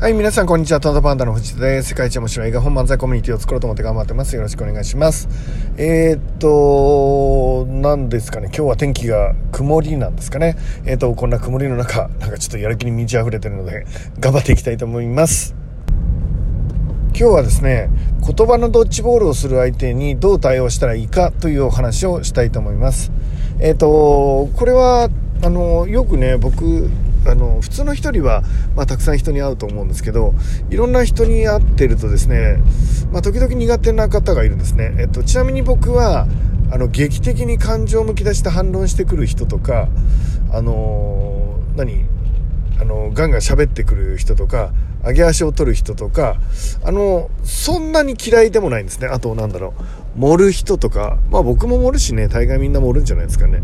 はい、皆さん、こんにちは。トントパンダの藤田です。世界一面白い映画本漫才コミュニティを作ろうと思って頑張ってます。よろしくお願いします。えー、っと、何ですかね。今日は天気が曇りなんですかね。えー、っと、こんな曇りの中、なんかちょっとやる気に満ち溢れてるので、頑張っていきたいと思います。今日はですね、言葉のドッジボールをする相手にどう対応したらいいかというお話をしたいと思います。えっ、と、これは、あの、よくね、僕、あの、普通の人には、まあ、たくさん人に会うと思うんですけど、いろんな人に会ってるとですね、まあ、時々苦手な方がいるんですね。えっと、ちなみに僕は、あの、劇的に感情をむき出して反論してくる人とか、あの、何あの、ガンガン喋ってくる人とか、上げ足を取る人とか、あの、そんなに嫌いでもないんですね。あと、なんだろう、盛る人とか、まあ僕も盛るしね、大概みんな盛るんじゃないですかね。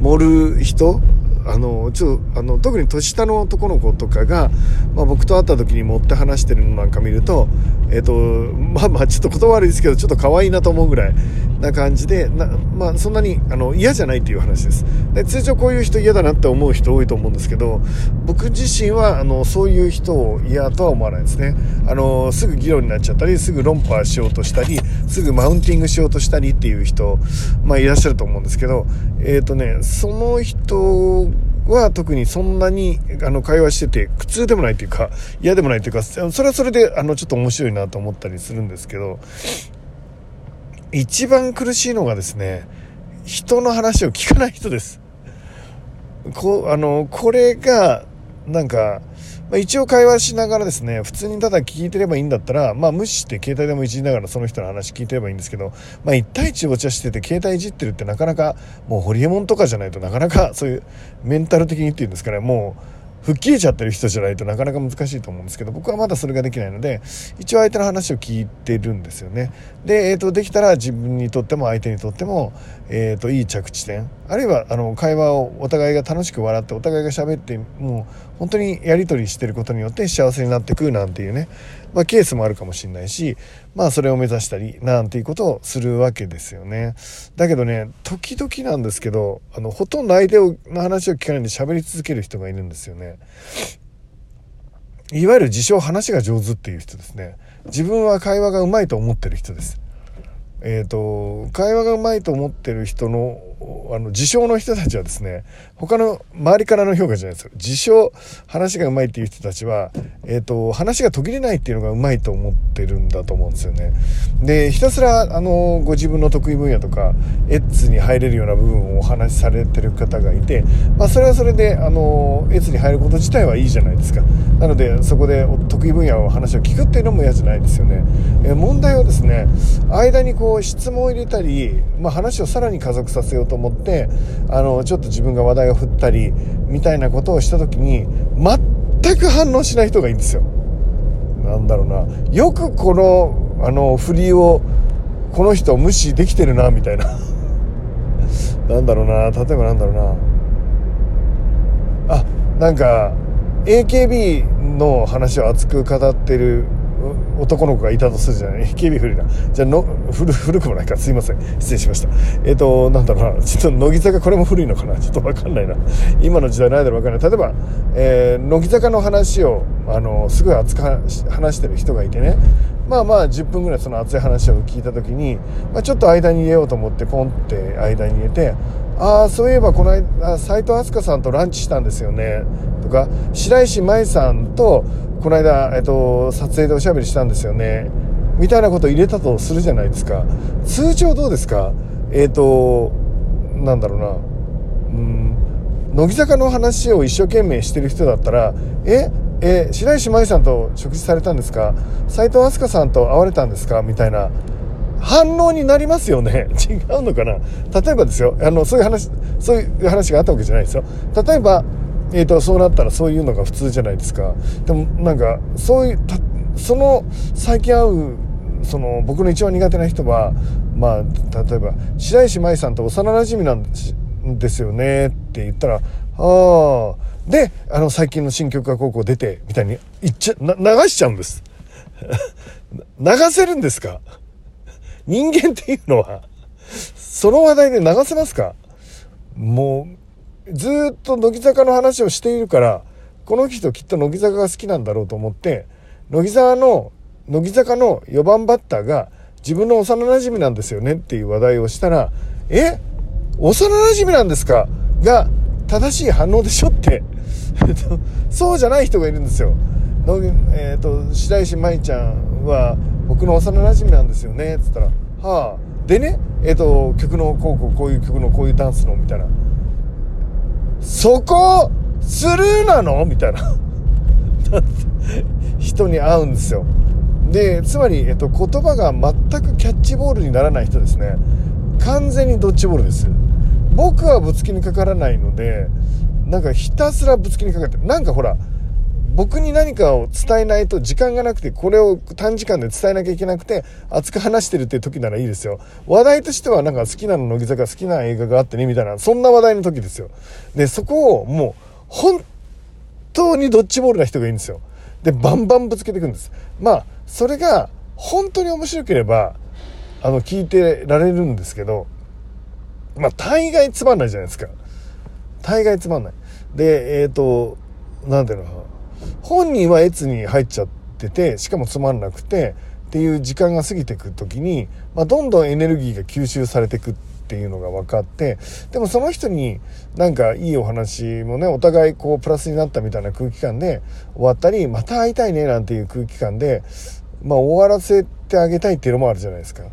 盛る人あの、ちょっと、あの、特に年下の男の子とかが、まあ僕と会った時に持って話してるのなんか見ると、えっ、と、まあまあちょっと言葉悪いですけど、ちょっと可愛いなと思うぐらいな感じで、なまあそんなに、あの、嫌じゃないっていう話です。で通常こういう人嫌だなって思う人多いと思うんですけど、僕自身は、あの、そういう人を嫌とは思わないですね。あの、すぐ議論になっちゃったり、すぐ論破しようとしたり、すぐマウンティングしようとしたりっていう人、まあいらっしゃると思うんですけど、えっ、とね、その人は特にそんなにあの会話してて苦痛でもないというか嫌でもないというかそれはそれであのちょっと面白いなと思ったりするんですけど一番苦しいのがですね人の話を聞かない人です。こあのこれがなんか、まあ、一応会話しながらですね普通にただ聞いてればいいんだったら、まあ、無視して携帯でもいじりながらその人の話聞いてればいいんですけど、まあ、1対1お茶してて携帯いじってるってなかなかもうホリエモンとかじゃないとなかなかそういうメンタル的にっていうんですかねもう吹っ切れちゃってる人じゃないとなかなか難しいと思うんですけど僕はまだそれができないので一応相手の話を聞いてるんですよね。で、えー、とできたら自分にとっても相手にとっても、えー、といい着地点。あるいはあの会話をお互いが楽しく笑ってお互いが喋ってもう本当にやり取りしてることによって幸せになっていくなんていうね、まあ、ケースもあるかもしれないしまあそれを目指したりなんていうことをするわけですよね。だけどね時々なんですけどあのほとんど相手の話を聞かないで喋り続ける人がいるんですよね。いわゆる自称話が上手っていう人ですね。自分は会話がうまいと思ってる人です。えーと、会話がうまいと思ってる人のあの自称の人たちはですね他の周りからの評価じゃないですよ。自称話がうまいっていう人たちは、えーと、話が途切れないっていうのがうまいと思ってるんだと思うんですよね。でひたすらあのご自分の得意分野とかエッツに入れるような部分をお話しされてる方がいて、まあ、それはそれであのエッツに入ること自体はいいじゃないですか。なのでそこで得意分野の話を聞くっていうのも嫌じゃないですよね、えー、問題はですね間にこう質問を入れたり、まあ、話をさらに加速させようとと思ってあのちょっと自分が話題を振ったりみたいなことをした時に全く反応しない人がいいんですよ。なんだろうな。よくこのあの振りをこの人を無視できてるなみたいな。なんだろうな。例えばなんだろうな。あなんか AKB の話を熱く語ってる男の子がいたとするじゃない？AKB 古いな。じゃあの古古くもないか。すいません。失礼しました。えっ、ー、となんだろうな。ちょっと乃木坂これも古いのかな？ちょっと分かんないな。今の時代ないだろう分かんない。例えば、えー、乃木坂の話をあのすごい熱く話してる人がいてね。まあまあ10分ぐらいその熱い話を聞いた時に、まあ、ちょっと間に入れようと思ってポンって間に入れてああそういえばこの間斎藤飛鳥さんとランチしたんですよね。とか白石麻衣さんとこの間、えっと、撮影でおしゃべりしたんですよね。みたいなことを入れたとするじゃないですか。通常どうですか？えっ、となんだろうな。うん乃木坂の話を一生懸命してる人だったらええ白石麻衣さんと食事されたんですか？斎藤飛鳥さんと会われたんですか？みたいな反応になりますよね。違うのかな？例えばですよあのそういう話そういう話があったわけじゃないですよ。例えばえーと、そうなったらそういうのが普通じゃないですか。でもなんかそういうその最近会うその僕の一番苦手な人はまあ例えば白石麻衣さんと幼なじみなんですよねって言ったらああであの最近の新曲が高校出てみたいに言っちゃ流しちゃうんです。流せるんですか？人間っていうのはその話題で流せますか？もうずっと乃木坂の話をしているからこの人きっと乃木坂が好きなんだろうと思って乃木坂の乃木坂の4番バッターが自分の幼馴染なんですよねっていう話題をしたら「え？幼馴染なんですか?」が正しい反応でしょって そうじゃない人がいるんですよ。えーと、白石麻衣ちゃんは僕の幼馴染なんですよね。っつったら「はあ。でねえっ、ー、と曲のこうこうこういう曲のこういうダンスの」みたいな「そこスルーなの?」みたいな。人に会うんですよ。でつまり、えっ、ー、と、言葉が全くキャッチボールにならない人ですね。完全にドッジボールです。僕はぶつけにかからないのでなんかひたすらぶつけにかかってなんかほら僕に何かを伝えないと時間がなくて、これを短時間で伝えなきゃいけなくて、熱く話してるって時ならいいですよ。話題としてはなんか好きなの乃木坂好きな映画があってね、みたいな、そんな話題の時ですよ。で、そこをもう、本当にドッジボールな人がいいんですよ。で、バンバンぶつけていくんです。まあ、それが本当に面白ければ、あの、聞いてられるんですけど、まあ、大概つまんないじゃないですか。大概つまんない。で、えっ、ー、と、なんていうの本人は越に入っちゃっててしかもつまんなくてっていう時間が過ぎてく時に、まあ、どんどんエネルギーが吸収されてくっていうのが分かってでもその人になんかいいお話もねお互いこうプラスになったみたいな空気感で終わったりまた会いたいねなんていう空気感で、まあ、終わらせてあげたいっていうのもあるじゃないですか。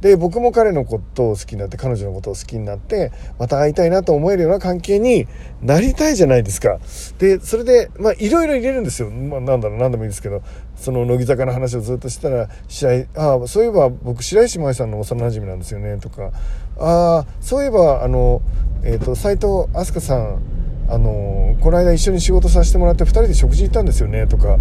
で僕も彼のことを好きになって彼女のことを好きになってまた会いたいなと思えるような関係になりたいじゃないですか。でそれでまあいろいろ入れるんですよ、まあ、なんだろう何でもいいですけどその乃木坂の話をずっとしたら試合ああそういえば僕白石麻衣さんの幼馴染なんですよねとかああそういえばあのえっ、ー、と斎藤飛鳥さんあのこの間一緒に仕事させてもらって2人で食事行ったんですよねとか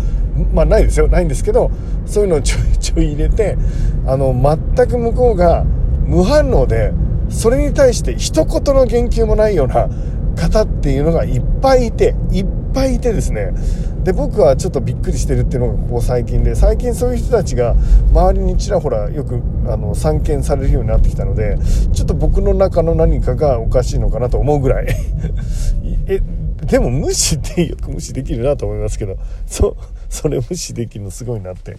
まあないですよないんですけどそういうのをちょい ちょい入れてあの全く向こうが無反応でそれに対して一言の言及もないような方っていうのがいっぱいいていっぱいいてですね。で僕はちょっとびっくりしてるっていうのがここ最近で最近そういう人たちが周りにちらほらよくあの散見されるようになってきたのでちょっと僕の中の何かがおかしいのかなと思うぐらい。えでも無視ってよく無視できるなと思いますけどそそれ無視できるのすごいなって。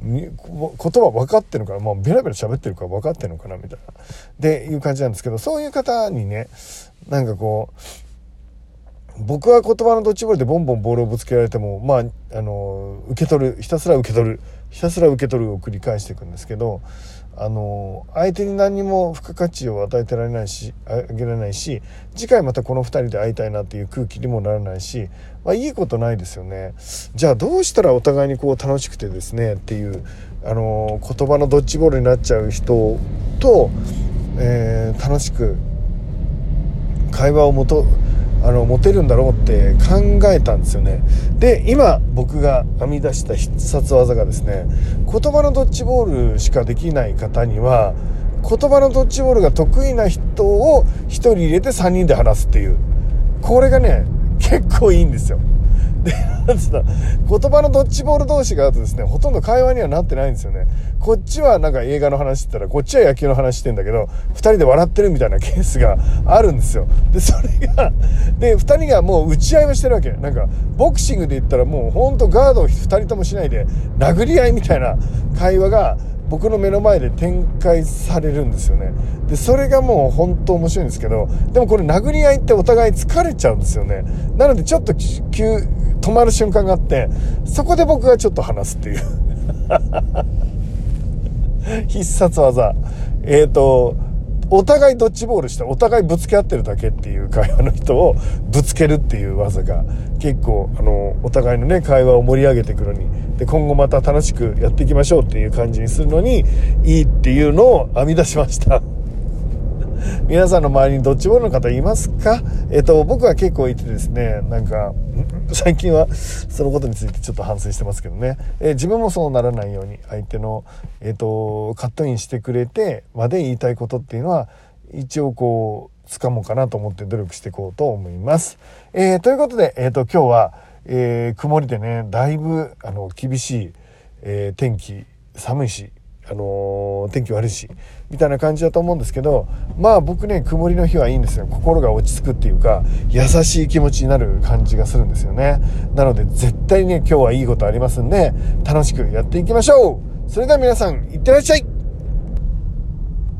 言葉分かってるのかな、まあ、ベラベラ喋ってるから分かってるのかなみたいな。でいう感じなんですけどそういう方にねなんかこう僕は言葉のドッジボールでボンボンボールをぶつけられてもまああの受け取るひたすら受け取るひたすら受け取るを繰り返していくんですけどあの相手に何にも付加価値を与えてられないしあげられないし次回またこの2人で会いたいなっていう空気にもならないし、まあ、いいことないですよね。じゃあどうしたらお互いにこう楽しくてですねっていうあの言葉のドッジボールになっちゃう人と、えー、楽しく会話をもとあのモテるんだろうって考えたんですよね。で今僕が編み出した必殺技がですね言葉のドッジボールしかできない方には言葉のドッジボールが得意な人を1人入れて3人で話すっていう。これがね結構いいんですよ。で、なんつった言葉のドッジボール同士があとですね、ほとんど会話にはなってないんですよね。こっちはなんか映画の話して言ったら、こっちは野球の話してんだけど、二人で笑ってるみたいなケースがあるんですよ。で、それが、で、二人がもう打ち合いをしてるわけ。なんか、ボクシングで言ったらもうほんとガードを二人ともしないで、殴り合いみたいな会話が、僕の目の前で展開されるんですよねでそれがもう本当面白いんですけどでもこれ殴り合いってお互い疲れちゃうんですよねなのでちょっと急止まる瞬間があってそこで僕がちょっと話すっていう。必殺技。えっ、ー、とお互いドッジボールしてお互いぶつけ合ってるだけっていう会話の人をぶつけるっていう技が結構あのお互いのね会話を盛り上げていくのにで今後また楽しくやっていきましょうっていう感じにするのにいいっていうのを編み出しました。皆さんの周りにドッジボールの方いますか？えっと僕は結構いてですねなんか最近はそのことについてちょっと反省してますけどね、えー、自分もそうならないように相手の、えーと、カットインしてくれてまで言いたいことっていうのは一応こう掴もうかなと思って努力していこうと思います。えー、ということで、えーと、今日は、えー、曇りでねだいぶあの厳しい、え天気寒いしあのー、天気悪いし、みたいな感じだと思うんですけど、まあ僕ね、曇りの日はいいんですよ。心が落ち着くっていうか、優しい気持ちになる感じがするんですよね。なので絶対ね、今日はいいことありますんで、楽しくやっていきましょうそれでは皆さん、いってらっしゃい